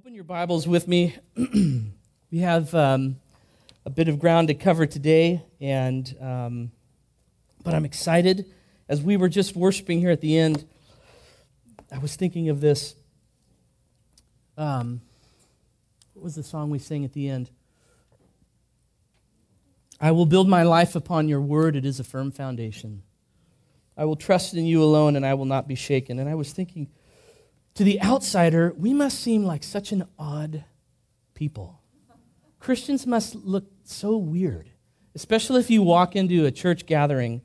Open your Bibles with me. we have um, a bit of ground to cover today, and um, but I'm excited. As we were just worshiping here at the end, I was thinking of this. Um, what was the song we sang at the end? I will build my life upon your word. It is a firm foundation. I will trust in you alone, and I will not be shaken. And I was thinking to the outsider, we must seem like such an odd people. Christians must look so weird, especially if you walk into a church gathering.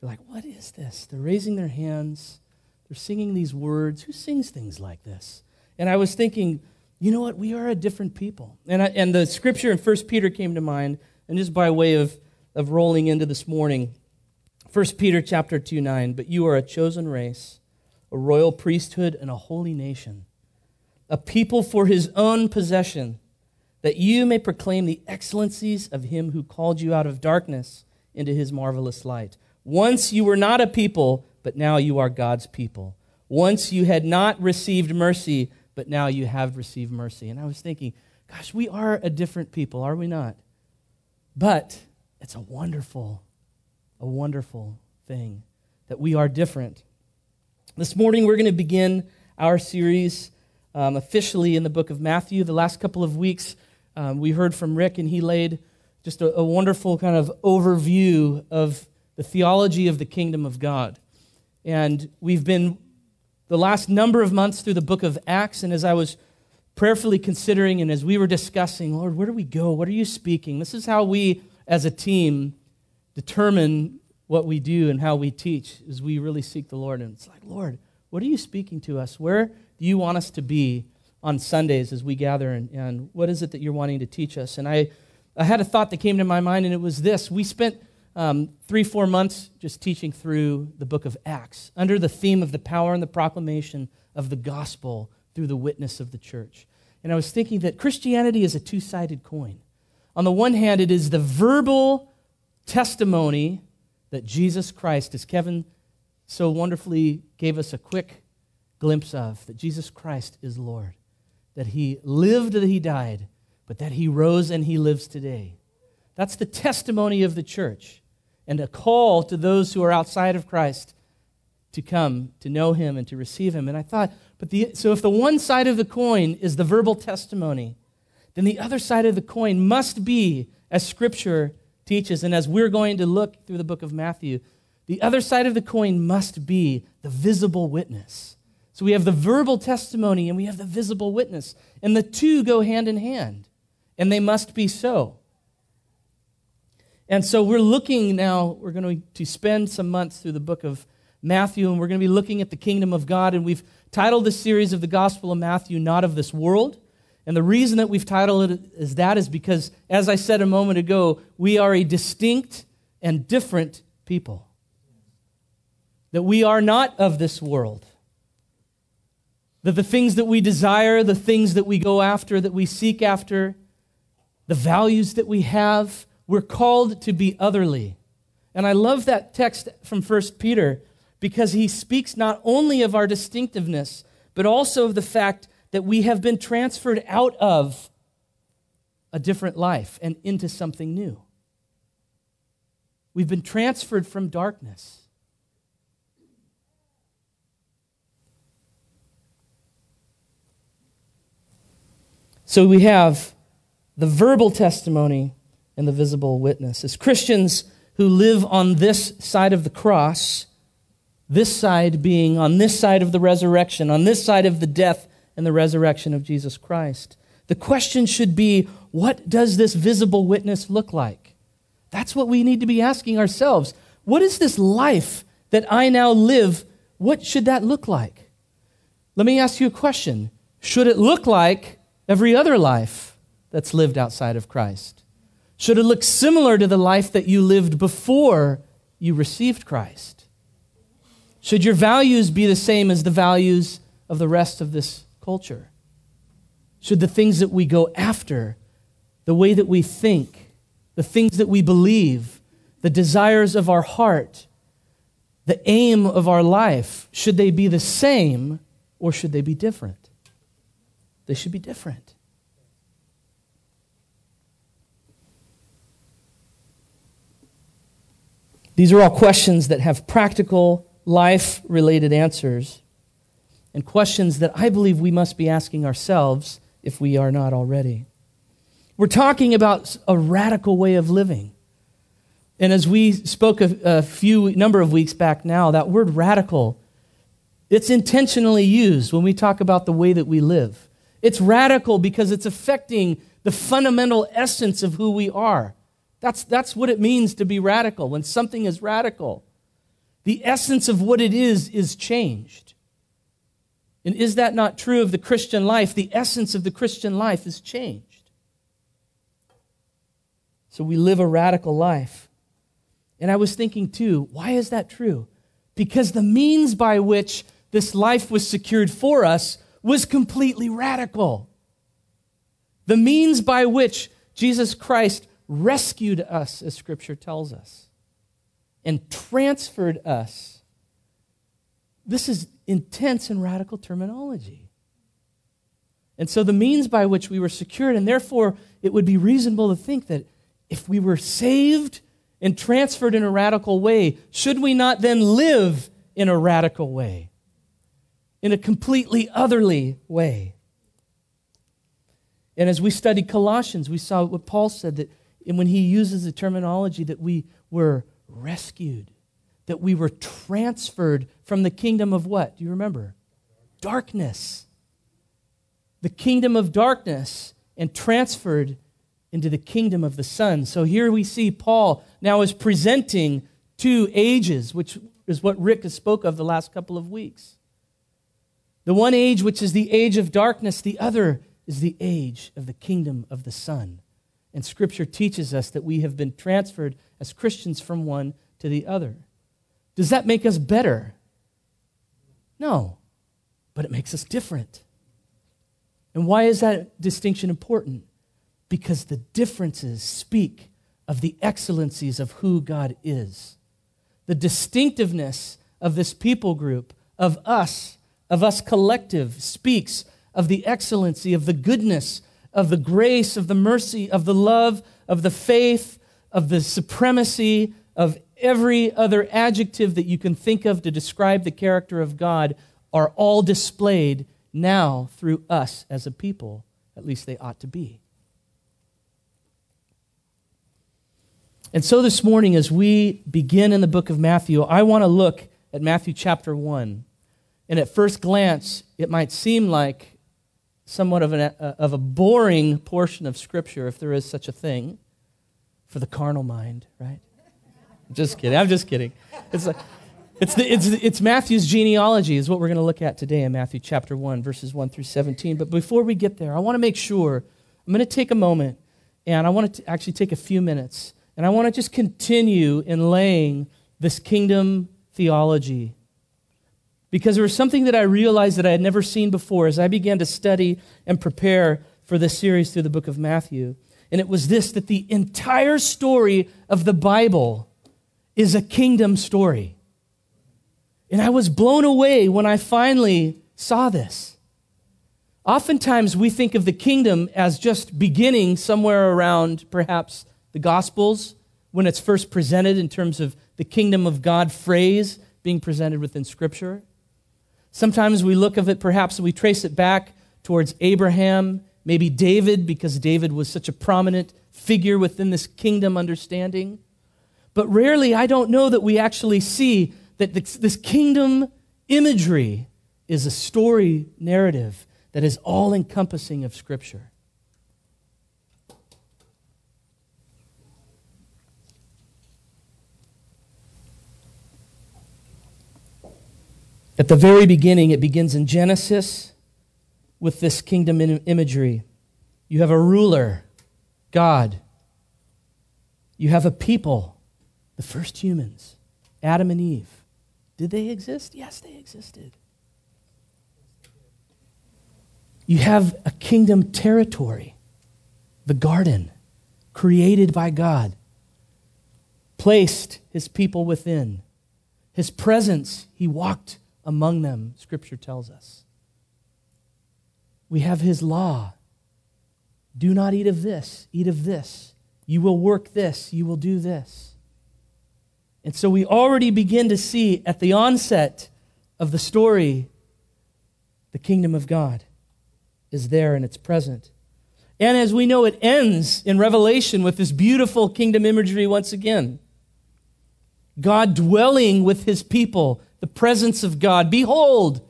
You're like, what is this? They're raising their hands, they're singing these words. Who sings things like this? And I was thinking, you know what? We are a different people. And, I, and the scripture in 1 Peter came to mind, and just by way of, of rolling into this morning, 1 Peter chapter 2 9, but you are a chosen race a royal priesthood, and a holy nation, a people for his own possession, that you may proclaim the excellencies of him who called you out of darkness into his marvelous light. Once you were not a people, but now you are God's people. Once you had not received mercy, but now you have received mercy. And I was thinking, gosh, we are a different people, are we not? But it's a wonderful, a wonderful thing that we are different. This morning, we're going to begin our series um, officially in the book of Matthew. The last couple of weeks, um, we heard from Rick, and he laid just a, a wonderful kind of overview of the theology of the kingdom of God. And we've been the last number of months through the book of Acts, and as I was prayerfully considering and as we were discussing, Lord, where do we go? What are you speaking? This is how we, as a team, determine what we do and how we teach is we really seek the Lord. And it's like, Lord, what are you speaking to us? Where do you want us to be on Sundays as we gather? And, and what is it that you're wanting to teach us? And I, I had a thought that came to my mind, and it was this. We spent um, three, four months just teaching through the book of Acts under the theme of the power and the proclamation of the gospel through the witness of the church. And I was thinking that Christianity is a two sided coin. On the one hand, it is the verbal testimony that Jesus Christ, as Kevin so wonderfully gave us a quick glimpse of, that Jesus Christ is Lord, that he lived, that he died, but that he rose and he lives today. That's the testimony of the church and a call to those who are outside of Christ to come to know him and to receive him. And I thought, but the, so if the one side of the coin is the verbal testimony, then the other side of the coin must be, as Scripture teaches. And as we're going to look through the book of Matthew, the other side of the coin must be the visible witness. So we have the verbal testimony and we have the visible witness. And the two go hand in hand, and they must be so. And so we're looking now, we're going to spend some months through the book of Matthew, and we're going to be looking at the kingdom of God. And we've titled this series of the Gospel of Matthew, Not of This World. And the reason that we've titled it as that is because, as I said a moment ago, we are a distinct and different people. That we are not of this world. That the things that we desire, the things that we go after, that we seek after, the values that we have, we're called to be otherly. And I love that text from 1 Peter because he speaks not only of our distinctiveness, but also of the fact that we have been transferred out of a different life and into something new. We've been transferred from darkness. So we have the verbal testimony and the visible witness. As Christians who live on this side of the cross, this side being on this side of the resurrection, on this side of the death and the resurrection of Jesus Christ. The question should be what does this visible witness look like? That's what we need to be asking ourselves. What is this life that I now live? What should that look like? Let me ask you a question. Should it look like every other life that's lived outside of Christ? Should it look similar to the life that you lived before you received Christ? Should your values be the same as the values of the rest of this culture? Should the things that we go after, the way that we think, the things that we believe, the desires of our heart, the aim of our life, should they be the same or should they be different? They should be different. These are all questions that have practical, life related answers, and questions that I believe we must be asking ourselves if we are not already. We're talking about a radical way of living. And as we spoke a, a few number of weeks back now, that word radical, it's intentionally used when we talk about the way that we live. It's radical because it's affecting the fundamental essence of who we are. That's, that's what it means to be radical. When something is radical, the essence of what it is is changed. And is that not true of the Christian life? The essence of the Christian life is changed. So we live a radical life. And I was thinking too, why is that true? Because the means by which this life was secured for us was completely radical. The means by which Jesus Christ rescued us, as Scripture tells us, and transferred us. This is intense and radical terminology. And so, the means by which we were secured, and therefore, it would be reasonable to think that if we were saved and transferred in a radical way, should we not then live in a radical way? In a completely otherly way? And as we studied Colossians, we saw what Paul said that and when he uses the terminology that we were rescued, that we were transferred from the kingdom of what? Do you remember? Darkness. The kingdom of darkness and transferred into the kingdom of the Son. So here we see Paul now is presenting two ages, which is what Rick has spoke of the last couple of weeks. The one age, which is the age of darkness, the other is the age of the kingdom of the Son. And Scripture teaches us that we have been transferred as Christians from one to the other. Does that make us better? No, but it makes us different. And why is that distinction important? because the differences speak of the excellencies of who God is. The distinctiveness of this people group, of us, of us collective, speaks of the excellency, of the goodness, of the grace, of the mercy, of the love, of the faith, of the supremacy, of every other adjective that you can think of to describe the character of God are all displayed now through us as a people. At least they ought to be. And so this morning, as we begin in the book of Matthew, I want to look at Matthew chapter 1. And at first glance, it might seem like somewhat of, an, uh, of a boring portion of Scripture, if there is such a thing, for the carnal mind, right? Just kidding. I'm just kidding. It's, like, it's, the, it's, it's Matthew's genealogy, is what we're going to look at today in Matthew chapter 1, verses 1 through 17. But before we get there, I want to make sure, I'm going to take a moment, and I want to actually take a few minutes and I want to just continue in laying this kingdom theology. Because there was something that I realized that I had never seen before as I began to study and prepare for this series through the book of Matthew. And it was this that the entire story of the Bible is a kingdom story. And I was blown away when I finally saw this. Oftentimes, we think of the kingdom as just beginning somewhere around perhaps the Gospels, when it's first presented in terms of the kingdom of God phrase being presented within Scripture. Sometimes we look of it, perhaps we trace it back towards Abraham, maybe David, because David was such a prominent figure within this kingdom understanding. But rarely, I don't know that we actually see that this, kingdom imagery is a story narrative that is all encompassing of Scripture. At the very beginning, it begins in Genesis with this kingdom imagery. You have a ruler, God. You have a people, the first humans, Adam and Eve. Did they exist? Yes, they existed. You have a kingdom territory, the garden, created by God, placed his people within. His presence, he walked among them, Scripture tells us. we have his law. Do not eat of this, eat of this. You will work this, you will do this. And so we already begin to see at the onset of the story the kingdom of God is there and it's present. And as we know, it ends in Revelation with this beautiful kingdom imagery once again. God dwelling with his people, the presence of God. Behold,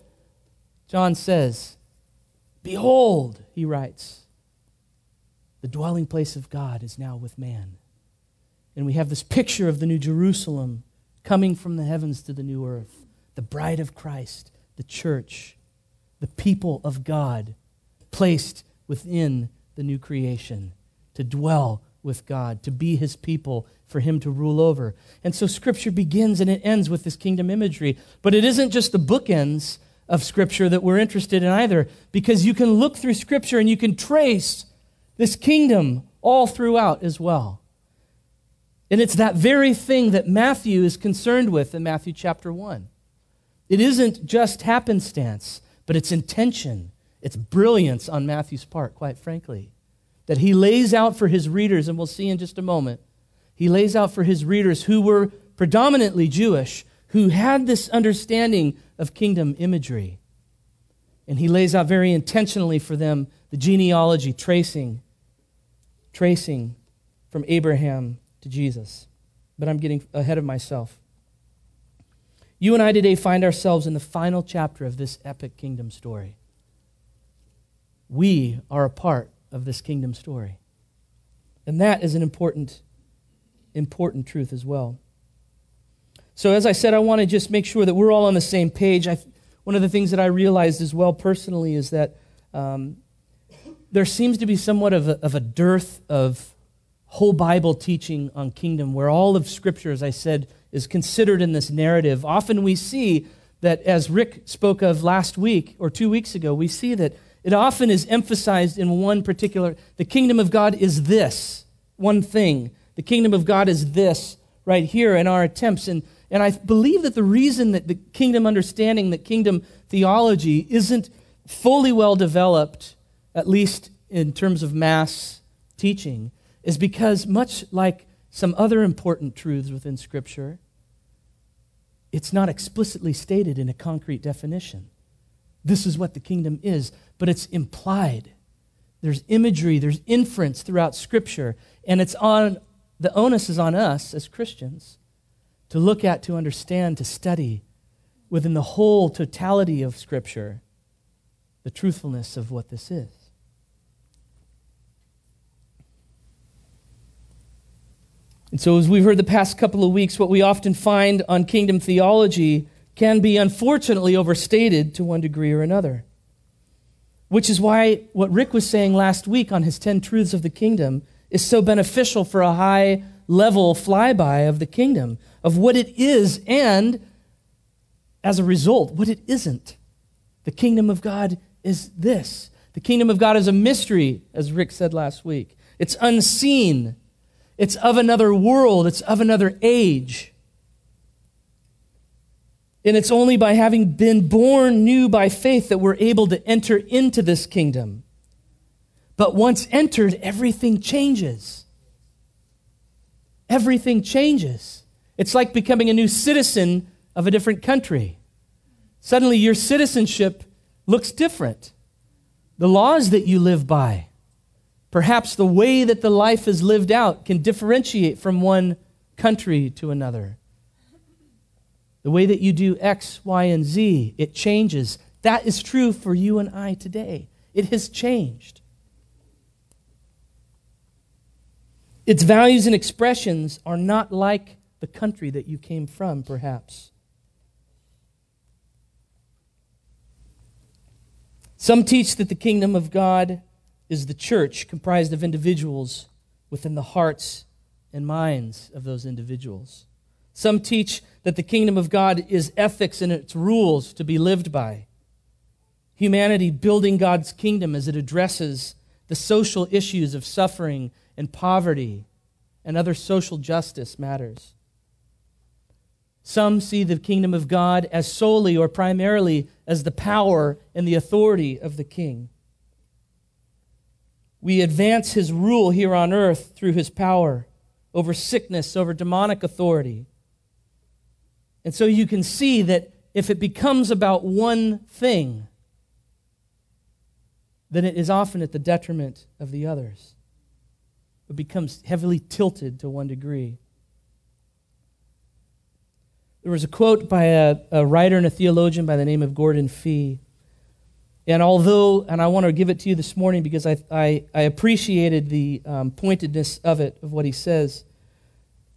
John says, Behold, he writes, the dwelling place of God is now with man. And we have this picture of the New Jerusalem coming from the heavens to the new earth, the bride of Christ, the church, the people of God placed within the new creation to dwell with God, to be his people, for him to rule over. And so scripture begins and it ends with this kingdom imagery. But it isn't just the bookends of scripture that we're interested in either, because you can look through scripture and you can trace this kingdom all throughout as well. And it's that very thing that Matthew is concerned with in Matthew chapter 1. It isn't just happenstance, but it's intention it's brilliance on Matthew's part, quite frankly, that he lays out for his readers, and we'll see in just a moment. He lays out for his readers who were predominantly Jewish, who had this understanding of kingdom imagery. And he lays out very intentionally for them the genealogy tracing, tracing from Abraham to Jesus. But I'm getting ahead of myself. You and I today find ourselves in the final chapter of this epic kingdom story we are a part of this kingdom story. And that is an important, important truth as well. So, as I said, I want to just make sure that we're all on the same page. I, one of the things that I realized as well personally is that um, there seems to be somewhat of a, of a dearth of whole Bible teaching on kingdom, where all of Scripture, as I said, is considered in this narrative. Often we see that, as Rick spoke of last week or two weeks ago, we see that it often is emphasized in one particular the kingdom of God is this one thing. The kingdom of God is this right here in our attempts. And, and I believe that the reason that the kingdom understanding, that kingdom theology isn't fully well developed, at least in terms of mass teaching, is because much like some other important truths within Scripture, it's not explicitly stated in a concrete definition. This is what the kingdom is but it's implied. There's imagery, there's inference throughout Scripture, and it's on the onus is on us as Christians to look at, to understand, to study within the whole totality of Scripture the truthfulness of what this is. And so, as we've heard the past couple of weeks, what we often find on kingdom theology can be unfortunately overstated to one degree or another. Which is why what Rick was saying last week on his 10 truths of the kingdom is so beneficial for a high level flyby of the kingdom, of what it is, and as a result, what it isn't. The kingdom of God is this. The kingdom of God is a mystery, as Rick said last week. It's unseen, it's of another world, it's of another age. And it's only by having been born new by faith that we're able to enter into this kingdom. But once entered, everything changes. Everything changes. It's like becoming a new citizen of a different country. Suddenly, your citizenship looks different. The laws that you live by, perhaps the way that the life is lived out, can differentiate from one country to another. The way that you do X, Y, and Z, it changes. That is true for you and I today. It has changed. Its values and expressions are not like the country that you came from, perhaps. Some teach that the kingdom of God is the church, comprised of individuals within the hearts and minds of those individuals. Some teach that the kingdom of God is ethics and its rules to be lived by. Humanity building God's kingdom as it addresses the social issues of suffering and poverty and other social justice matters. Some see the kingdom of God as solely or primarily as the power and the authority of the king. We advance his rule here on earth through his power over sickness, over demonic authority. And so you can see that if it becomes about one thing, then it is often at the detriment of the others. It becomes heavily tilted to one degree. There was a quote by a, a writer and a theologian by the name of Gordon Fee. And although, and I want to give it to you this morning because I, I, I appreciated the um, pointedness of it, of what he says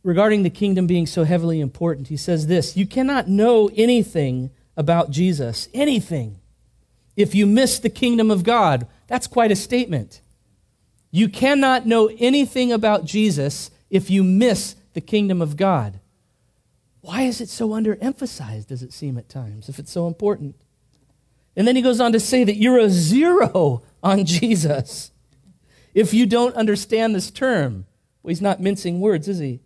regarding the kingdom being so heavily important, he says this You cannot know anything about Jesus, anything, if you miss the kingdom of God. That's quite a statement. You cannot know anything about Jesus if you miss the kingdom of God. Why is it so underemphasized, does it seem at times, if it's so important? And then he goes on to say that you're a zero on Jesus if you don't understand this term. Well, he's not mincing words, is he?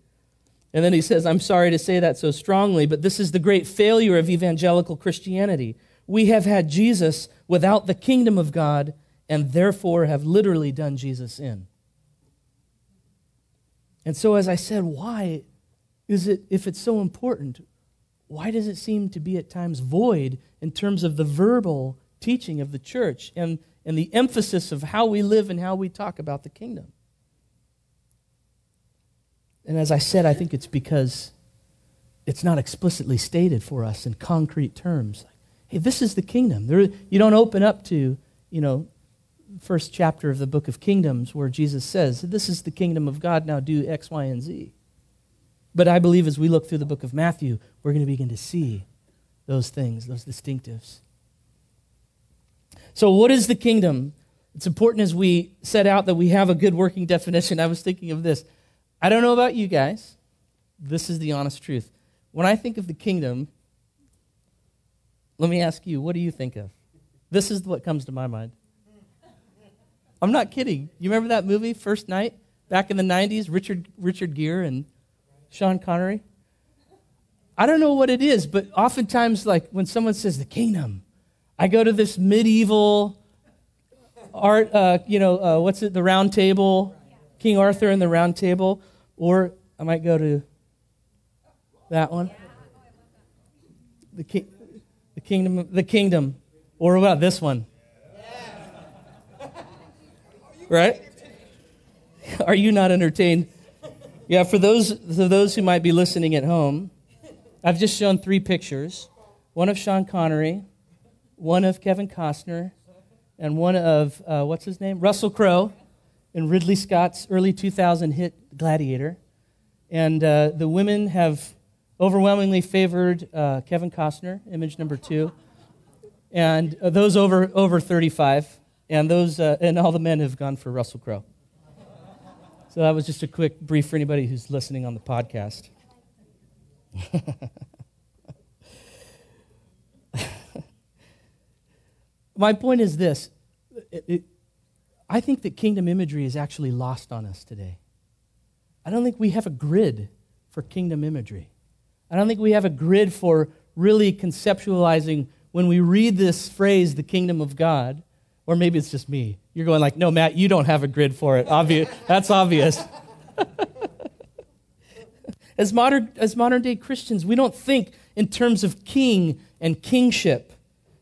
And then he says, I'm sorry to say that so strongly, but this is the great failure of evangelical Christianity. We have had Jesus without the kingdom of God and therefore have literally done Jesus in. And so, as I said, why is it, if it's so important, why does it seem to be at times void in terms of the verbal teaching of the church and, and the emphasis of how we live and how we talk about the kingdom? And as I said, I think it's because it's not explicitly stated for us in concrete terms. Hey, this is the kingdom. There, you don't open up to, you know, first chapter of the book of Kingdoms where Jesus says, This is the kingdom of God, now do X, Y, and Z. But I believe as we look through the book of Matthew, we're going to begin to see those things, those distinctives. So, what is the kingdom? It's important as we set out that we have a good working definition. I was thinking of this. I don't know about you guys. This is the honest truth. When I think of the kingdom, let me ask you, what do you think of? This is what comes to my mind. I'm not kidding. You remember that movie, First Knight, back in the 90s? Richard, Richard Gere and Sean Connery? I don't know what it is, but oftentimes, like when someone says the kingdom, I go to this medieval art, uh, you know, uh, what's it, the round table, King Arthur and the round table, or I might go to that one. The, ki- the kingdom, the kingdom, or what about this one? Right? Are you not entertained? Yeah, for those, for those who might be listening at home, I've just shown three pictures one of Sean Connery, one of Kevin Costner, and one of, uh, what's his name? Russell Crowe in Ridley Scott's early 2000 hit Gladiator. And uh, the women have overwhelmingly favored uh, Kevin Costner, image number two. And uh, those over, over 35 and those uh, and all the men have gone for Russell Crowe. So that was just a quick brief for anybody who's listening on the podcast. My point is this it, it, I think that kingdom imagery is actually lost on us today. I don't think we have a grid for kingdom imagery. I don't think we have a grid for really conceptualizing when we read this phrase, the kingdom of God, or maybe it's just me. You're going like, no, Matt, you don't have a grid for it. Obvious. That's obvious. as, modern, as modern day Christians, we don't think in terms of king and kingship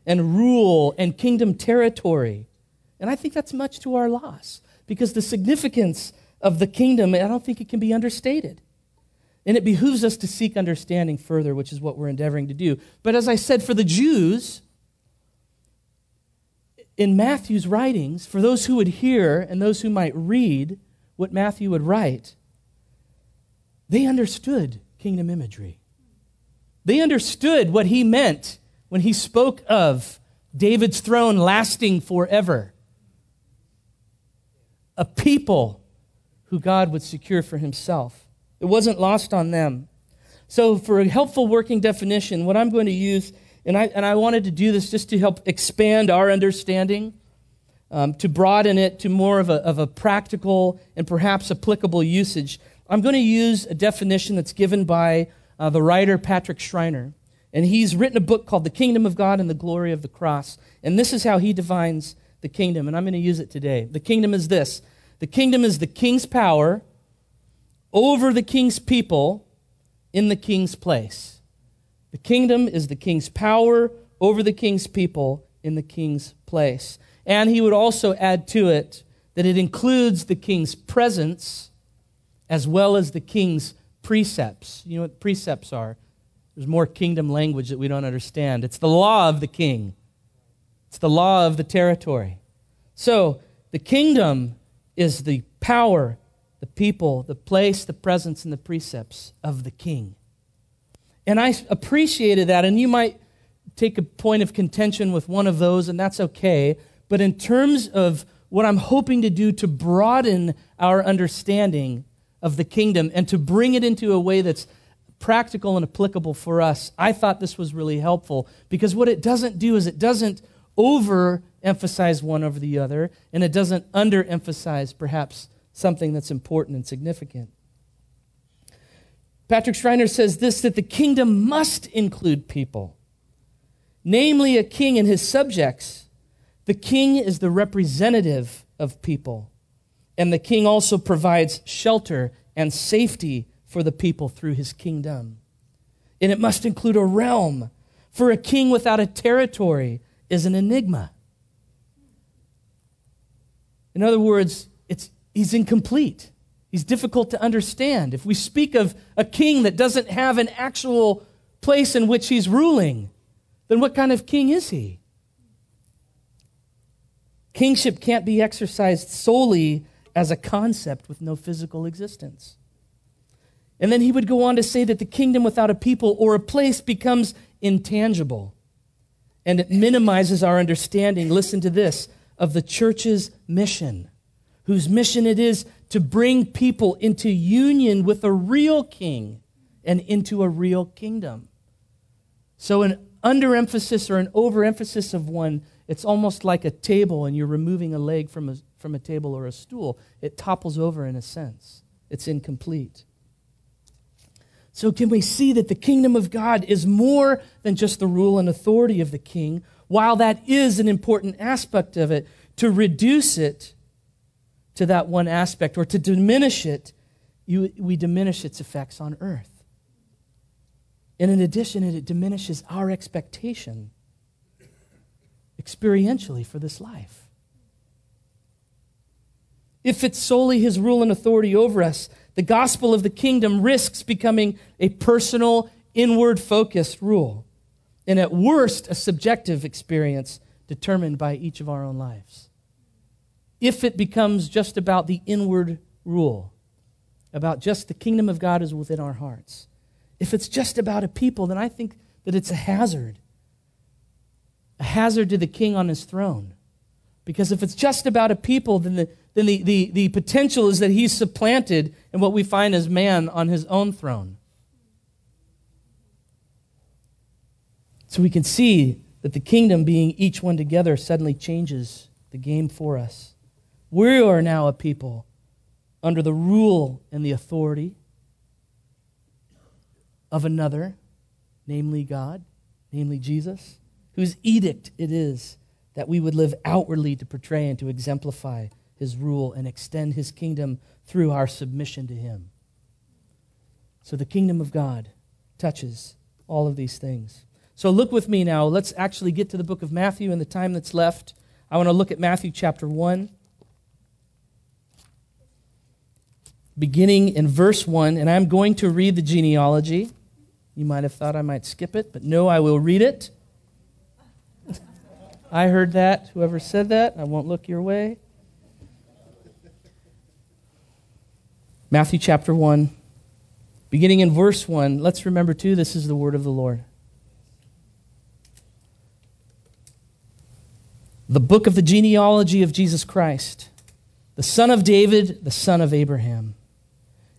and rule and kingdom territory. And I think that's much to our loss because the significance of the kingdom, I don't think it can be understated. And it behooves us to seek understanding further, which is what we're endeavoring to do. But as I said, for the Jews, in Matthew's writings, for those who would hear and those who might read what Matthew would write, they understood kingdom imagery. They understood what he meant when he spoke of David's throne lasting forever. A people who God would secure for himself. It wasn't lost on them. So, for a helpful working definition, what I'm going to use and I, and I wanted to do this just to help expand our understanding, um, to broaden it to more of a, of a practical and perhaps applicable usage. I'm going to use a definition that's given by uh, the writer Patrick Schreiner. And he's written a book called The Kingdom of God and the Glory of the Cross. And this is how he defines the kingdom, and I'm going to use it today. The kingdom is this the kingdom is the king's power over the king's people in the king's place. The kingdom is the king's power over the king's people in the king's place. And he would also add to it that it includes the king's presence as well as the king's precepts. You know what precepts are? There's more kingdom language that we don't understand. It's the law of the king, it's the law of the territory. So, the kingdom is the power, the people, the place, the presence, and the precepts of the king. And I appreciated that, and you might take a point of contention with one of those, and that's okay. But in terms of what I'm hoping to do to broaden our understanding of the kingdom and to bring it into a way that's practical and applicable for us, I thought this was really helpful because what it doesn't do is it doesn't overemphasize one over the other, and it doesn't underemphasize perhaps something that's important and significant. Patrick Schreiner says this that the kingdom must include people, namely a king and his subjects. The king is the representative of people, and the king also provides shelter and safety for the people through his kingdom. And it must include a realm, for a king without a territory is an enigma. In other words, it's, he's incomplete. He's difficult to understand. If we speak of a king that doesn't have an actual place in which he's ruling, then what kind of king is he? Kingship can't be exercised solely as a concept with no physical existence. And then he would go on to say that the kingdom without a people or a place becomes intangible. And it minimizes our understanding, listen to this, of the church's mission, whose mission it is to bring people into union with a real king and into a real kingdom. So, an underemphasis or an overemphasis of one, it's almost like a table and you're removing a leg from a, from a table or a stool. It topples over in a sense, it's incomplete. So, can we see that the kingdom of God is more than just the rule and authority of the king? While that is an important aspect of it, to reduce it to that one aspect or to diminish it, you, we diminish its effects on earth. And in addition, it diminishes our expectation experientially for this life. If it's solely his rule and authority over us, the gospel of the kingdom risks becoming a personal, inward focused rule, and at worst, a subjective experience determined by each of our own lives. If it becomes just about the inward rule, about just the kingdom of God is within our hearts, if it's just about a people, then I think that it's a hazard. A hazard to the king on his throne. Because if it's just about a people, then the, then the, the, the potential is that he's supplanted in what we find as man on his own throne. So we can see that the kingdom being each one together suddenly changes the game for us. We are now a people under the rule and the authority of another, namely God, namely Jesus, whose edict it is that we would live outwardly to portray and to exemplify his rule and extend his kingdom through our submission to him. So the kingdom of God touches all of these things. So look with me now. Let's actually get to the book of Matthew in the time that's left. I want to look at Matthew chapter 1, beginning in verse 1, and I'm going to read the genealogy. You might have thought I might skip it, but no, I will read it. I heard that. Whoever said that, I won't look your way. Matthew chapter 1, beginning in verse 1. Let's remember, too, this is the word of the Lord. The book of the genealogy of Jesus Christ, the son of David, the son of Abraham.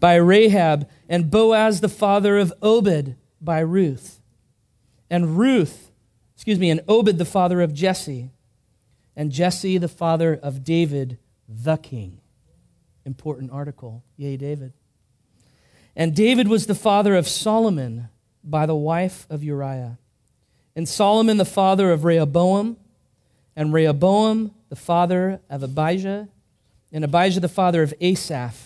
By Rahab, and Boaz, the father of Obed, by Ruth. And Ruth, excuse me, and Obed, the father of Jesse. And Jesse, the father of David, the king. Important article. Yea, David. And David was the father of Solomon by the wife of Uriah. And Solomon, the father of Rehoboam. And Rehoboam, the father of Abijah. And Abijah, the father of Asaph.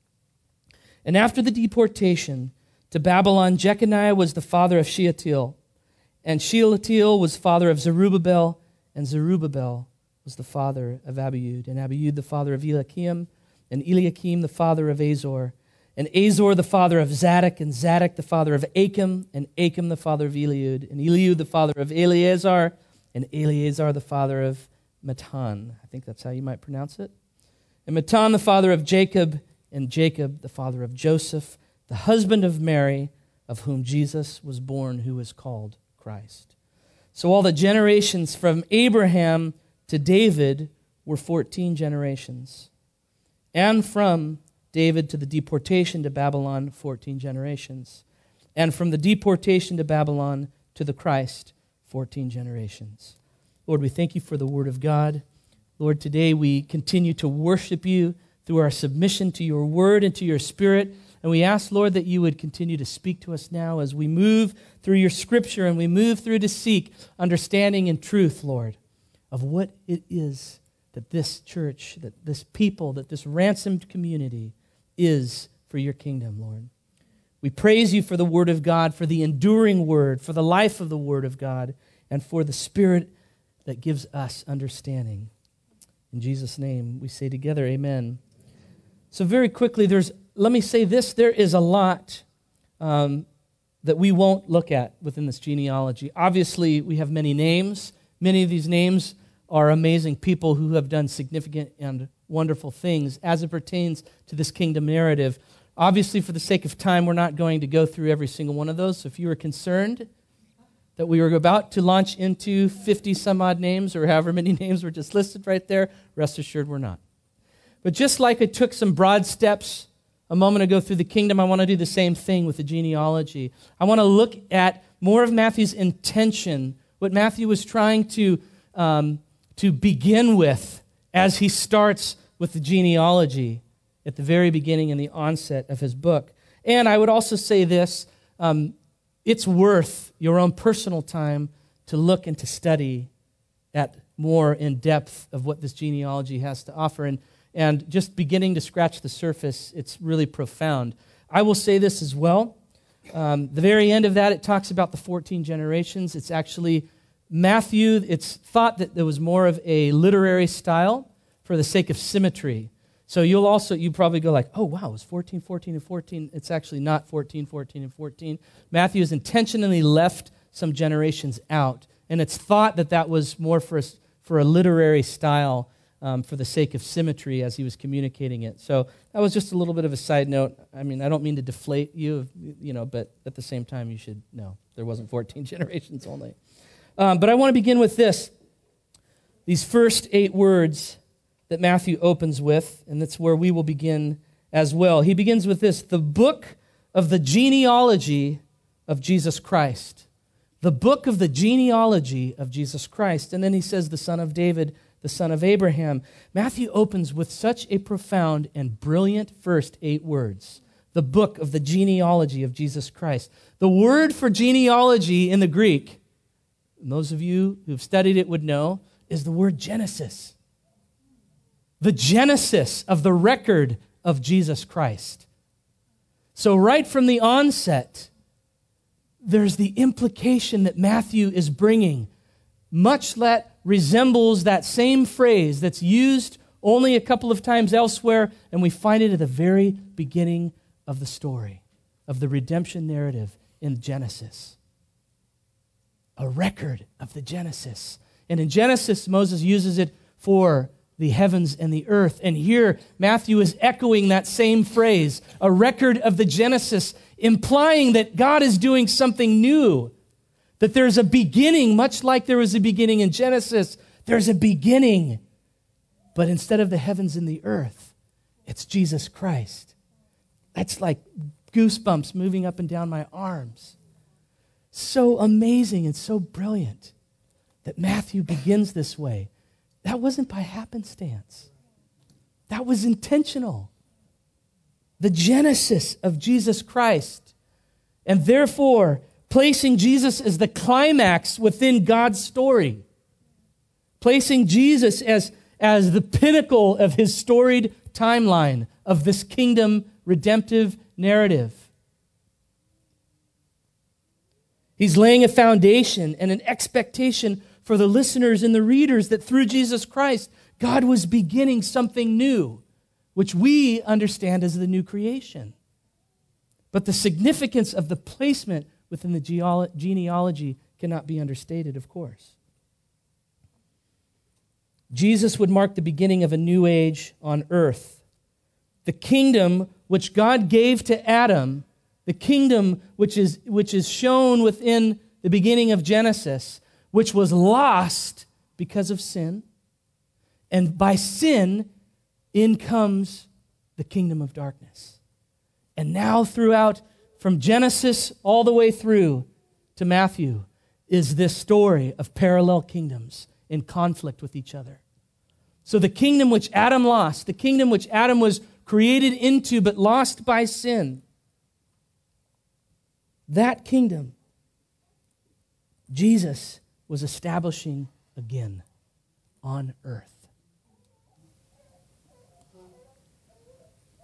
And after the deportation to Babylon, Jeconiah was the father of Shealtiel, and Shealtiel was father of Zerubbabel, and Zerubbabel was the father of Abiud, and Abiud the father of Eliakim, and Eliakim the father of Azor, and Azor the father of Zadok, and Zadok the father of Achim, and Achim the father of Eliud, and Eliud the father of Eleazar, and Eleazar the father of Matthan. I think that's how you might pronounce it. And Matthan the father of Jacob, and Jacob the father of Joseph, the husband of Mary, of whom Jesus was born, who is called Christ. So all the generations from Abraham to David were 14 generations and from David to the deportation to Babylon, 14 generations, and from the deportation to Babylon to the Christ, 14 generations. Lord, we thank you for the word of God. Lord, today we continue to worship you through our submission to your word and to your spirit. And we ask, Lord, that you would continue to speak to us now as we move through your scripture and we move through to seek understanding and truth, Lord, of what it is that this church, that this people, that this ransomed community is for your kingdom, Lord. We praise you for the Word of God, for the enduring Word, for the life of the Word of God, and for the Spirit that gives us understanding. In Jesus' name, we say together, Amen. So, very quickly, there's, let me say this there is a lot um, that we won't look at within this genealogy. Obviously, we have many names. Many of these names are amazing people who have done significant and wonderful things as it pertains to this kingdom narrative. Obviously, for the sake of time, we're not going to go through every single one of those. So if you were concerned that we were about to launch into 50 some odd names or however many names were just listed right there, rest assured we're not. But just like I took some broad steps a moment ago through the kingdom, I want to do the same thing with the genealogy. I want to look at more of Matthew's intention, what Matthew was trying to um, to begin with as he starts with the genealogy at the very beginning and the onset of his book. And I would also say this um, it's worth your own personal time to look and to study at more in depth of what this genealogy has to offer. And, and just beginning to scratch the surface, it's really profound. I will say this as well. Um, the very end of that, it talks about the 14 generations. It's actually Matthew, it's thought that there was more of a literary style for the sake of symmetry. So you'll also, you probably go like, oh, wow, it's 14, 14, and 14. It's actually not 14, 14, and 14. Matthew has intentionally left some generations out. And it's thought that that was more for a, for a literary style um, for the sake of symmetry as he was communicating it. So that was just a little bit of a side note. I mean, I don't mean to deflate you, you know, but at the same time, you should know there wasn't 14 generations only. Um, but I want to begin with this these first eight words that Matthew opens with, and that's where we will begin as well. He begins with this the book of the genealogy of Jesus Christ. The book of the genealogy of Jesus Christ. And then he says, the son of David, the son of Abraham. Matthew opens with such a profound and brilliant first eight words. The book of the genealogy of Jesus Christ. The word for genealogy in the Greek those of you who've studied it would know, is the word Genesis. The genesis of the record of Jesus Christ. So, right from the onset, there's the implication that Matthew is bringing, much that resembles that same phrase that's used only a couple of times elsewhere, and we find it at the very beginning of the story, of the redemption narrative in Genesis. A record of the Genesis. And in Genesis, Moses uses it for the heavens and the earth. And here, Matthew is echoing that same phrase, a record of the Genesis, implying that God is doing something new, that there's a beginning, much like there was a beginning in Genesis, there's a beginning. But instead of the heavens and the earth, it's Jesus Christ. That's like goosebumps moving up and down my arms. So amazing and so brilliant that Matthew begins this way. That wasn't by happenstance, that was intentional. The genesis of Jesus Christ. And therefore, placing Jesus as the climax within God's story, placing Jesus as, as the pinnacle of his storied timeline of this kingdom redemptive narrative. He's laying a foundation and an expectation for the listeners and the readers that through Jesus Christ, God was beginning something new, which we understand as the new creation. But the significance of the placement within the genealogy cannot be understated, of course. Jesus would mark the beginning of a new age on earth. The kingdom which God gave to Adam, the kingdom which is, which is shown within the beginning of Genesis, which was lost because of sin. And by sin, in comes the kingdom of darkness. And now, throughout, from Genesis all the way through to Matthew, is this story of parallel kingdoms in conflict with each other. So, the kingdom which Adam lost, the kingdom which Adam was created into but lost by sin, that kingdom, Jesus was establishing again on earth.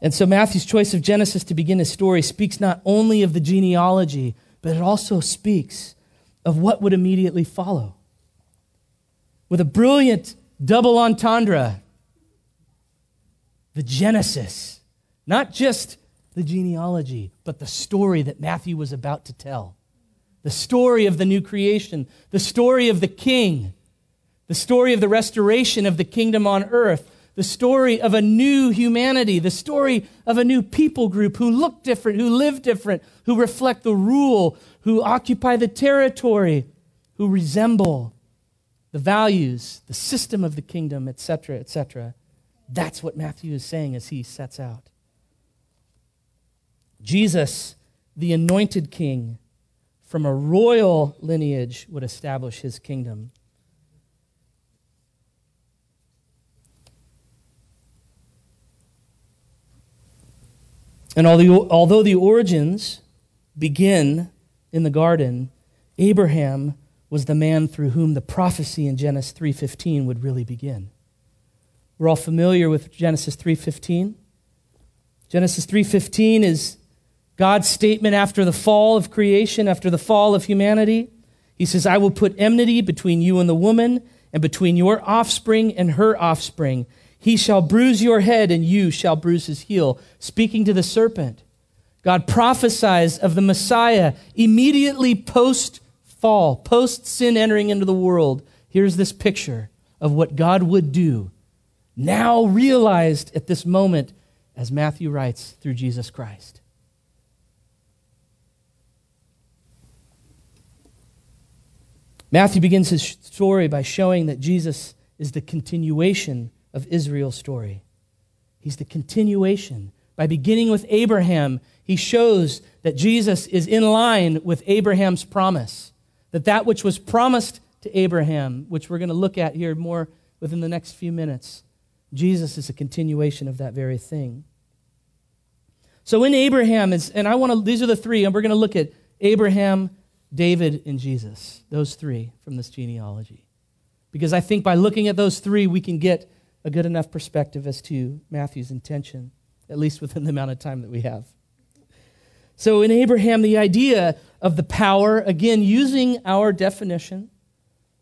And so Matthew's choice of Genesis to begin his story speaks not only of the genealogy, but it also speaks of what would immediately follow. With a brilliant double entendre, the Genesis, not just the genealogy, but the story that Matthew was about to tell the story of the new creation, the story of the king, the story of the restoration of the kingdom on earth, the story of a new humanity, the story of a new people group who look different, who live different, who reflect the rule, who occupy the territory, who resemble the values, the system of the kingdom, etc., etc. That's what Matthew is saying as he sets out. Jesus, the anointed king, from a royal lineage would establish his kingdom. And although the origins begin in the garden, Abraham was the man through whom the prophecy in Genesis 3:15 would really begin. We're all familiar with Genesis 3:15. Genesis 3:15 is God's statement after the fall of creation, after the fall of humanity. He says, I will put enmity between you and the woman, and between your offspring and her offspring. He shall bruise your head, and you shall bruise his heel. Speaking to the serpent, God prophesies of the Messiah immediately post fall, post sin entering into the world. Here's this picture of what God would do, now realized at this moment, as Matthew writes through Jesus Christ. Matthew begins his story by showing that Jesus is the continuation of Israel's story. He's the continuation. By beginning with Abraham, he shows that Jesus is in line with Abraham's promise. That that which was promised to Abraham, which we're going to look at here more within the next few minutes, Jesus is a continuation of that very thing. So in Abraham, is, and I want to, these are the three, and we're going to look at Abraham, David and Jesus, those three from this genealogy. Because I think by looking at those three, we can get a good enough perspective as to Matthew's intention, at least within the amount of time that we have. So in Abraham, the idea of the power, again, using our definition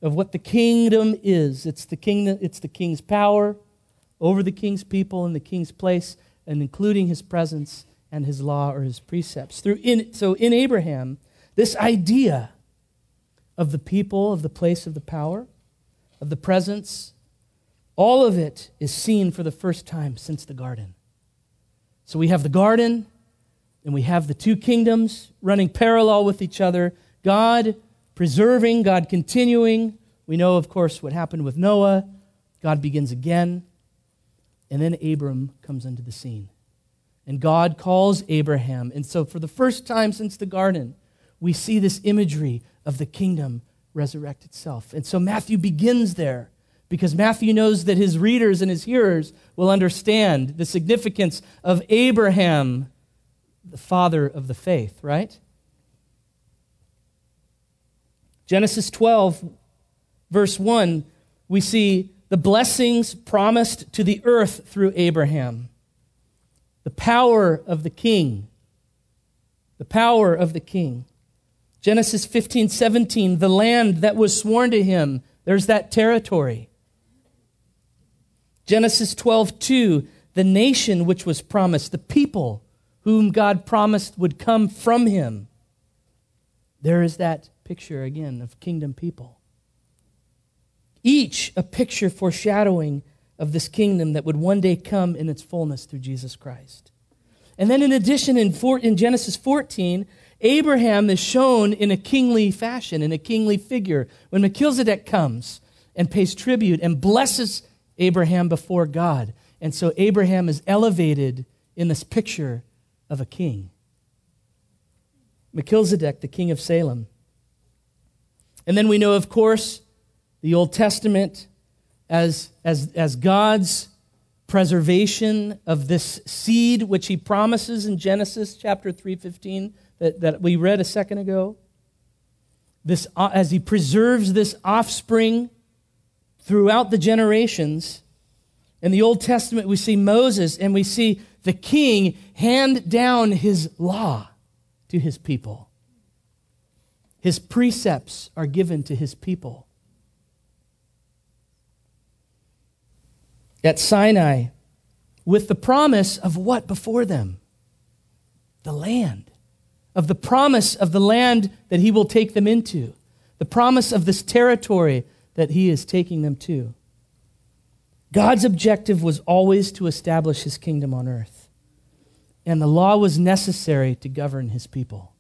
of what the kingdom is it's the, kingdom, it's the king's power, over the king's people and the king's place, and including his presence and his law or his precepts. Through in, so in Abraham, this idea of the people, of the place of the power, of the presence, all of it is seen for the first time since the garden. So we have the garden, and we have the two kingdoms running parallel with each other God preserving, God continuing. We know, of course, what happened with Noah. God begins again. And then Abram comes into the scene. And God calls Abraham. And so, for the first time since the garden, we see this imagery of the kingdom resurrect itself. And so, Matthew begins there because Matthew knows that his readers and his hearers will understand the significance of Abraham, the father of the faith, right? Genesis 12, verse 1, we see the blessings promised to the earth through Abraham, the power of the king. The power of the king. Genesis 15, 17, the land that was sworn to him, there's that territory. Genesis 12, 2, the nation which was promised, the people whom God promised would come from him. There is that picture again of kingdom people. Each a picture foreshadowing of this kingdom that would one day come in its fullness through Jesus Christ. And then, in addition, in, four, in Genesis 14, Abraham is shown in a kingly fashion, in a kingly figure. When Melchizedek comes and pays tribute and blesses Abraham before God. And so Abraham is elevated in this picture of a king. Melchizedek, the king of Salem. And then we know, of course, the Old Testament as, as, as God's preservation of this seed which he promises in Genesis chapter 3:15 that, that we read a second ago. This, uh, as he preserves this offspring throughout the generations. In the Old Testament, we see Moses and we see the king hand down his law to his people. His precepts are given to his people. At Sinai, with the promise of what before them? The land. Of the promise of the land that he will take them into. The promise of this territory that he is taking them to. God's objective was always to establish his kingdom on earth. And the law was necessary to govern his people.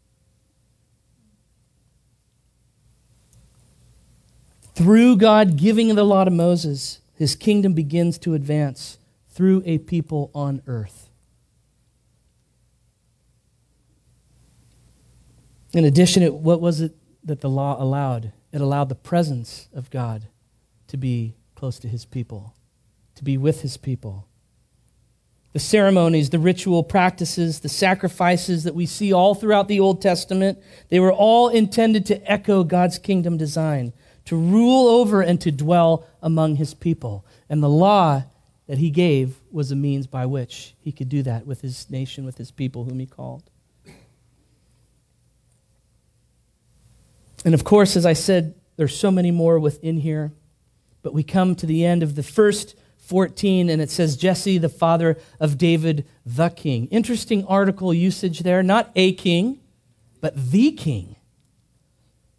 Through God giving the law to Moses, his kingdom begins to advance through a people on earth. In addition, what was it that the law allowed? It allowed the presence of God to be close to his people, to be with his people. The ceremonies, the ritual practices, the sacrifices that we see all throughout the Old Testament, they were all intended to echo God's kingdom design to rule over and to dwell among his people. And the law that he gave was a means by which he could do that with his nation, with his people whom he called. And of course, as I said, there's so many more within here, but we come to the end of the first 14, and it says, Jesse, the father of David, the king. Interesting article usage there, not a king, but the king.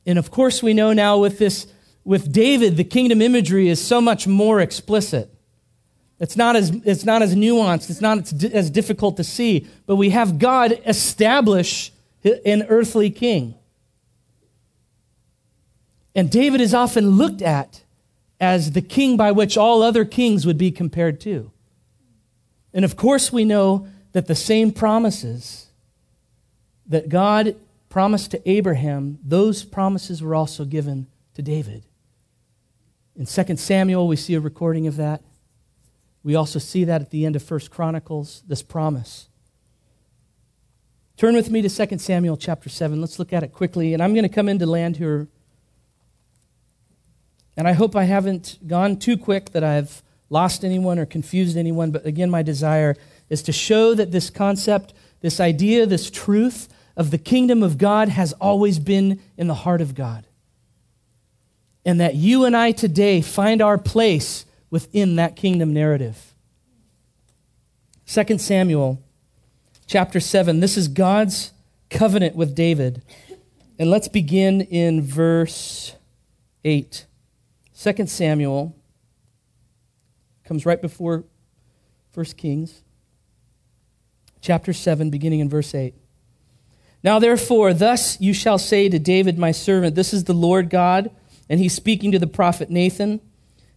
And of course, we know now with this with David, the kingdom imagery is so much more explicit. It's not as, it's not as nuanced, it's not as difficult to see, but we have God establish an earthly king. And David is often looked at as the king by which all other kings would be compared to. And of course, we know that the same promises that God promised to Abraham, those promises were also given to David. In 2 Samuel, we see a recording of that. We also see that at the end of 1 Chronicles, this promise. Turn with me to 2 Samuel chapter 7. Let's look at it quickly. And I'm going to come into land here. And I hope I haven't gone too quick, that I've lost anyone or confused anyone. But again, my desire is to show that this concept, this idea, this truth of the kingdom of God has always been in the heart of God and that you and I today find our place within that kingdom narrative. 2 Samuel chapter 7. This is God's covenant with David. And let's begin in verse 8. 2 Samuel comes right before 1 Kings, chapter 7, beginning in verse 8. Now, therefore, thus you shall say to David, my servant, This is the Lord God. And he's speaking to the prophet Nathan.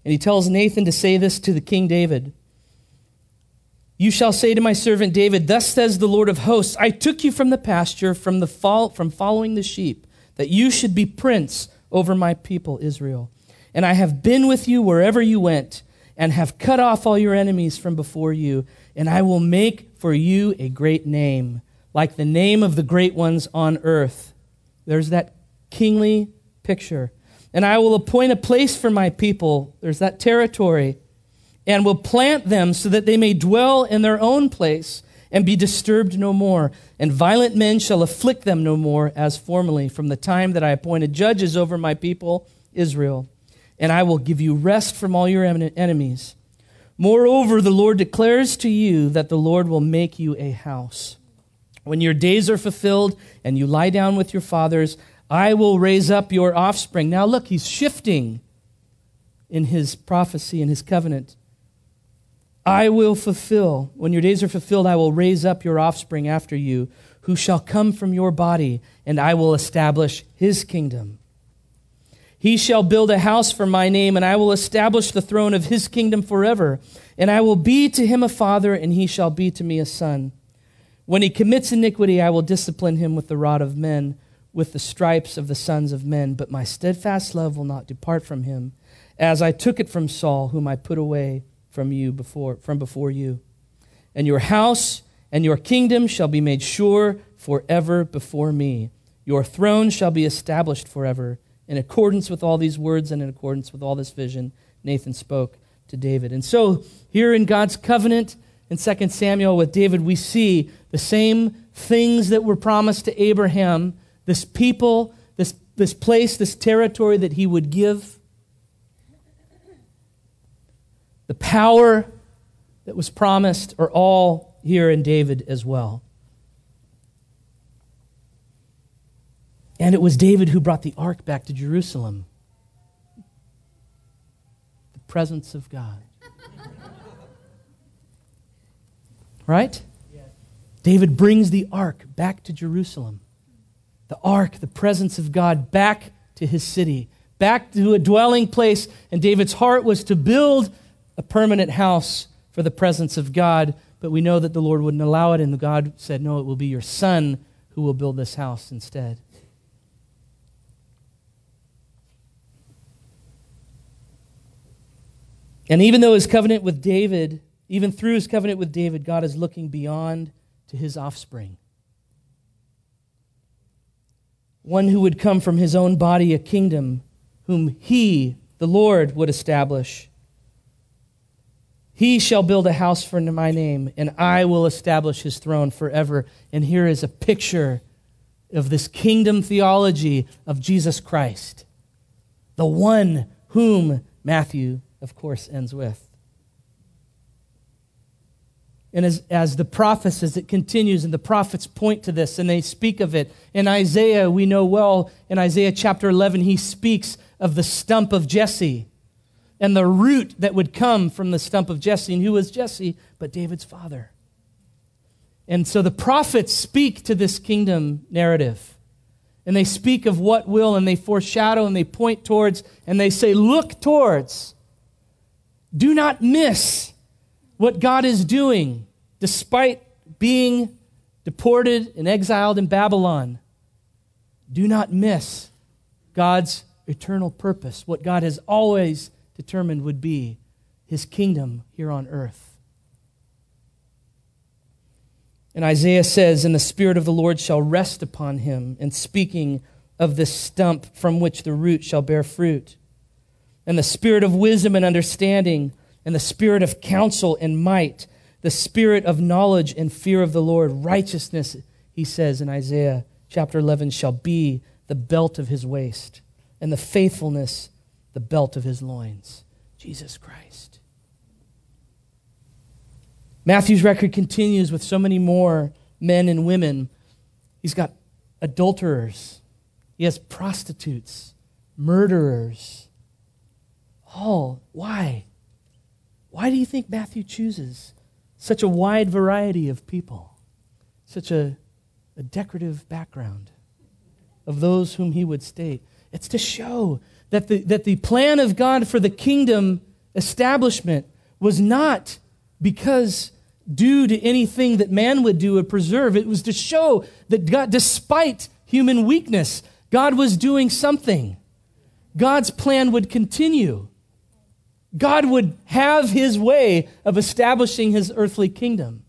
And he tells Nathan to say this to the king David You shall say to my servant David, Thus says the Lord of hosts, I took you from the pasture, from, the fol- from following the sheep, that you should be prince over my people Israel. And I have been with you wherever you went, and have cut off all your enemies from before you. And I will make for you a great name, like the name of the great ones on earth. There's that kingly picture. And I will appoint a place for my people. There's that territory. And will plant them so that they may dwell in their own place and be disturbed no more. And violent men shall afflict them no more as formerly, from the time that I appointed judges over my people, Israel. And I will give you rest from all your enemies. Moreover, the Lord declares to you that the Lord will make you a house. When your days are fulfilled and you lie down with your fathers, I will raise up your offspring. Now, look, he's shifting in his prophecy and his covenant. I will fulfill, when your days are fulfilled, I will raise up your offspring after you, who shall come from your body, and I will establish his kingdom. He shall build a house for my name, and I will establish the throne of his kingdom forever. And I will be to him a father, and he shall be to me a son. When he commits iniquity, I will discipline him with the rod of men with the stripes of the sons of men, but my steadfast love will not depart from him, as I took it from Saul, whom I put away from you before from before you. And your house and your kingdom shall be made sure forever before me. Your throne shall be established forever. In accordance with all these words and in accordance with all this vision, Nathan spoke to David. And so, here in God's covenant in 2 Samuel with David, we see the same things that were promised to Abraham this people, this, this place, this territory that he would give, the power that was promised are all here in David as well. And it was David who brought the ark back to Jerusalem. The presence of God. right? Yes. David brings the ark back to Jerusalem the ark, the presence of God, back to his city, back to a dwelling place. And David's heart was to build a permanent house for the presence of God. But we know that the Lord wouldn't allow it, and God said, No, it will be your son who will build this house instead. And even though his covenant with David, even through his covenant with David, God is looking beyond to his offspring one who would come from his own body, a kingdom, whom he, the Lord, would establish. He shall build a house for my name, and I will establish his throne forever. And here is a picture of this kingdom theology of Jesus Christ, the one whom Matthew, of course, ends with. And as, as the prophets, as it continues, and the prophets point to this and they speak of it. In Isaiah, we know well, in Isaiah chapter 11, he speaks of the stump of Jesse and the root that would come from the stump of Jesse. And who was Jesse? But David's father. And so the prophets speak to this kingdom narrative. And they speak of what will, and they foreshadow, and they point towards, and they say, Look towards. Do not miss what God is doing despite being deported and exiled in Babylon. Do not miss God's eternal purpose, what God has always determined would be his kingdom here on earth. And Isaiah says, And the Spirit of the Lord shall rest upon him, and speaking of the stump from which the root shall bear fruit. And the Spirit of wisdom and understanding and the spirit of counsel and might, the spirit of knowledge and fear of the Lord. Righteousness, he says in Isaiah chapter 11, shall be the belt of his waist, and the faithfulness the belt of his loins. Jesus Christ. Matthew's record continues with so many more men and women. He's got adulterers, he has prostitutes, murderers. All. Why? Why do you think Matthew chooses such a wide variety of people? Such a, a decorative background of those whom he would state. It's to show that the, that the plan of God for the kingdom establishment was not because due to anything that man would do or preserve. It was to show that God, despite human weakness, God was doing something. God's plan would continue. God would have his way of establishing his earthly kingdom.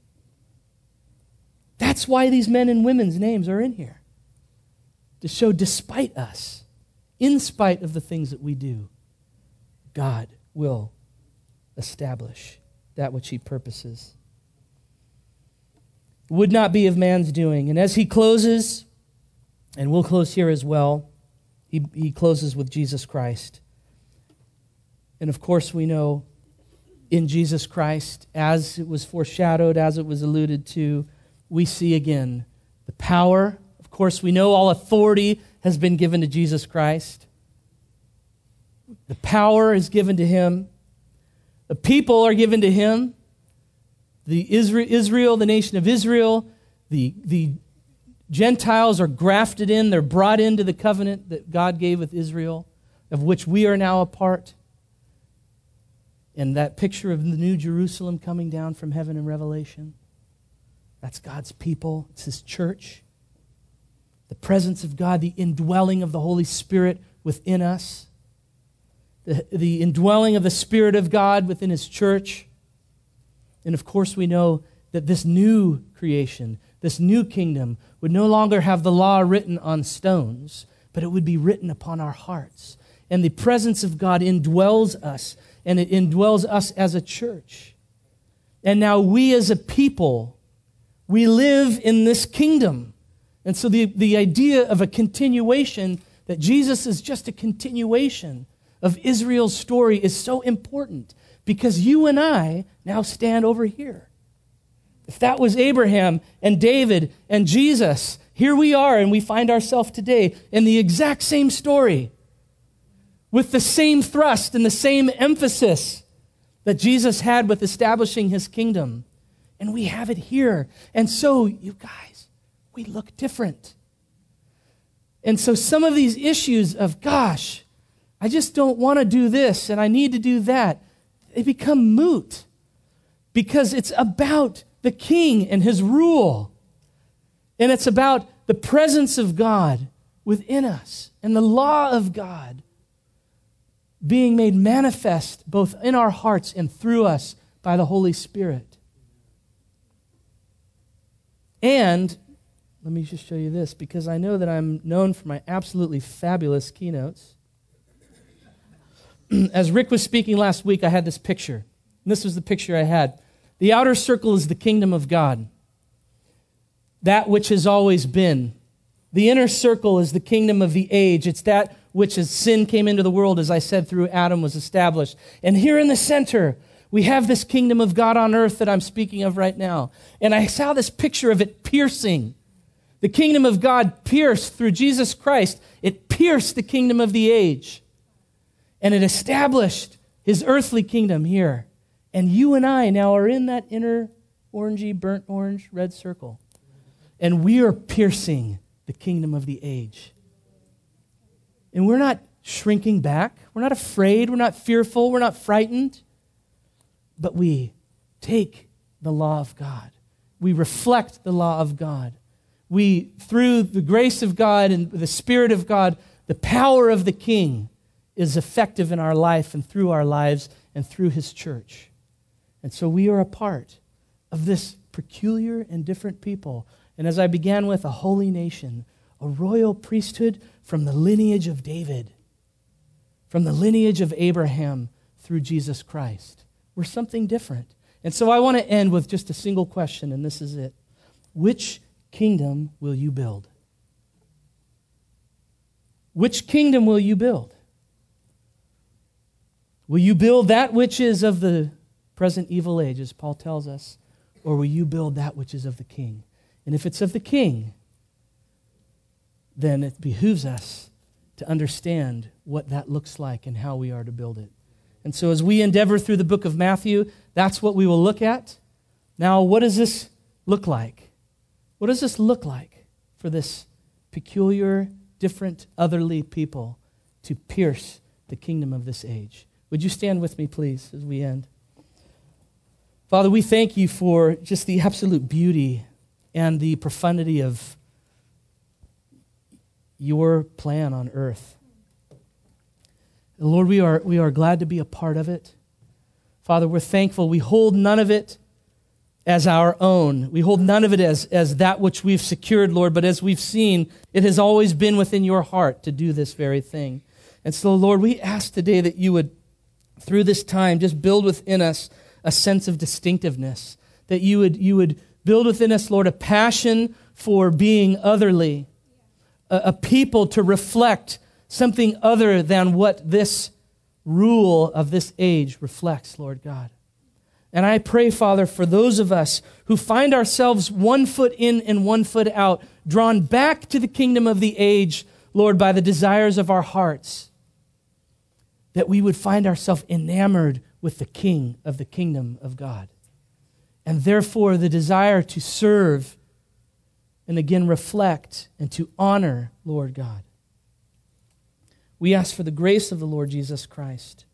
That's why these men and women's names are in here. To show, despite us, in spite of the things that we do, God will establish that which he purposes. Would not be of man's doing. And as he closes, and we'll close here as well, he, he closes with Jesus Christ. And of course, we know in Jesus Christ, as it was foreshadowed, as it was alluded to, we see again the power. Of course, we know all authority has been given to Jesus Christ. The power is given to him. The people are given to him. The Israel, the nation of Israel, the, the Gentiles are grafted in. They're brought into the covenant that God gave with Israel, of which we are now a part. And that picture of the New Jerusalem coming down from heaven in Revelation, that's God's people, it's His church. The presence of God, the indwelling of the Holy Spirit within us, the, the indwelling of the Spirit of God within His church. And of course, we know that this new creation, this new kingdom, would no longer have the law written on stones, but it would be written upon our hearts. And the presence of God indwells us and it indwells us as a church. And now we as a people, we live in this kingdom. And so the, the idea of a continuation, that Jesus is just a continuation of Israel's story, is so important because you and I now stand over here. If that was Abraham and David and Jesus, here we are, and we find ourselves today in the exact same story with the same thrust and the same emphasis that Jesus had with establishing his kingdom. And we have it here. And so, you guys, we look different. And so, some of these issues of, gosh, I just don't want to do this and I need to do that, they become moot because it's about the king and his rule. And it's about the presence of God within us and the law of God being made manifest both in our hearts and through us by the Holy Spirit. And let me just show you this because I know that I'm known for my absolutely fabulous keynotes. As Rick was speaking last week, I had this picture. This was the picture I had. The outer circle is the kingdom of God, that which has always been. The inner circle is the kingdom of the age. It's that which as sin came into the world, as I said, through Adam was established. And here in the center, we have this kingdom of God on earth that I'm speaking of right now. And I saw this picture of it piercing. The kingdom of God pierced through Jesus Christ. It pierced the kingdom of the age. And it established his earthly kingdom here. And you and I now are in that inner orangey, burnt orange, red circle. And we are piercing the kingdom of the age. And we're not shrinking back. We're not afraid. We're not fearful. We're not frightened. But we take the law of God. We reflect the law of God. We, through the grace of God and the Spirit of God, the power of the King is effective in our life and through our lives and through His church. And so we are a part of this peculiar and different people. And as I began with, a holy nation, a royal priesthood from the lineage of David, from the lineage of Abraham through Jesus Christ. We're something different. And so I want to end with just a single question, and this is it Which kingdom will you build? Which kingdom will you build? Will you build that which is of the present evil age, as Paul tells us? Or will you build that which is of the king? And if it's of the king, then it behooves us to understand what that looks like and how we are to build it. And so, as we endeavor through the book of Matthew, that's what we will look at. Now, what does this look like? What does this look like for this peculiar, different, otherly people to pierce the kingdom of this age? Would you stand with me, please, as we end? Father, we thank you for just the absolute beauty and the profundity of your plan on earth. Lord, we are, we are glad to be a part of it. Father, we're thankful. We hold none of it as our own. We hold none of it as, as that which we've secured, Lord, but as we've seen, it has always been within your heart to do this very thing. And so, Lord, we ask today that you would, through this time, just build within us a sense of distinctiveness, that you would, you would build within us, Lord, a passion for being otherly, a, a people to reflect something other than what this rule of this age reflects, Lord God. And I pray, Father, for those of us who find ourselves one foot in and one foot out, drawn back to the kingdom of the age, Lord, by the desires of our hearts, that we would find ourselves enamored with the King of the kingdom of God. And therefore, the desire to serve and again reflect and to honor Lord God. We ask for the grace of the Lord Jesus Christ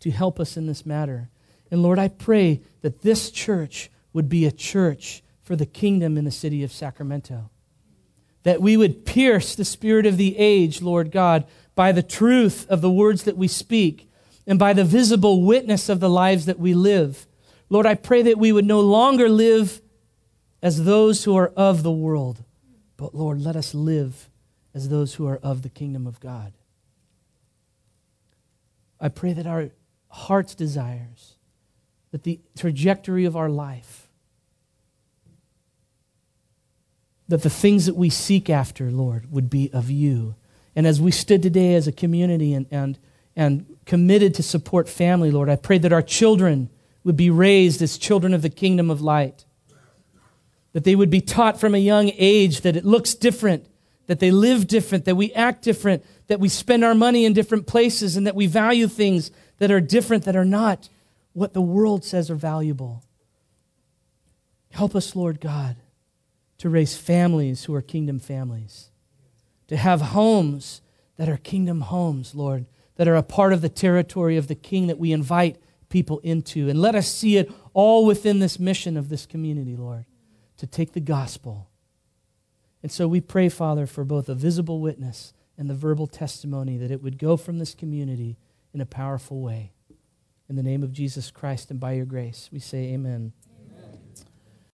to help us in this matter. And Lord, I pray that this church would be a church for the kingdom in the city of Sacramento. That we would pierce the spirit of the age, Lord God, by the truth of the words that we speak and by the visible witness of the lives that we live. Lord, I pray that we would no longer live as those who are of the world, but Lord, let us live as those who are of the kingdom of God. I pray that our heart's desires, that the trajectory of our life, that the things that we seek after, Lord, would be of you. And as we stood today as a community and, and, and committed to support family, Lord, I pray that our children would be raised as children of the kingdom of light that they would be taught from a young age that it looks different, that they live different, that we act different, that we spend our money in different places, and that we value things that are different, that are not what the world says are valuable. Help us, Lord God, to raise families who are kingdom families, to have homes that are kingdom homes, Lord, that are a part of the territory of the king that we invite people into. And let us see it all within this mission of this community, Lord to take the gospel. And so we pray, Father, for both a visible witness and the verbal testimony that it would go from this community in a powerful way. In the name of Jesus Christ and by your grace, we say amen.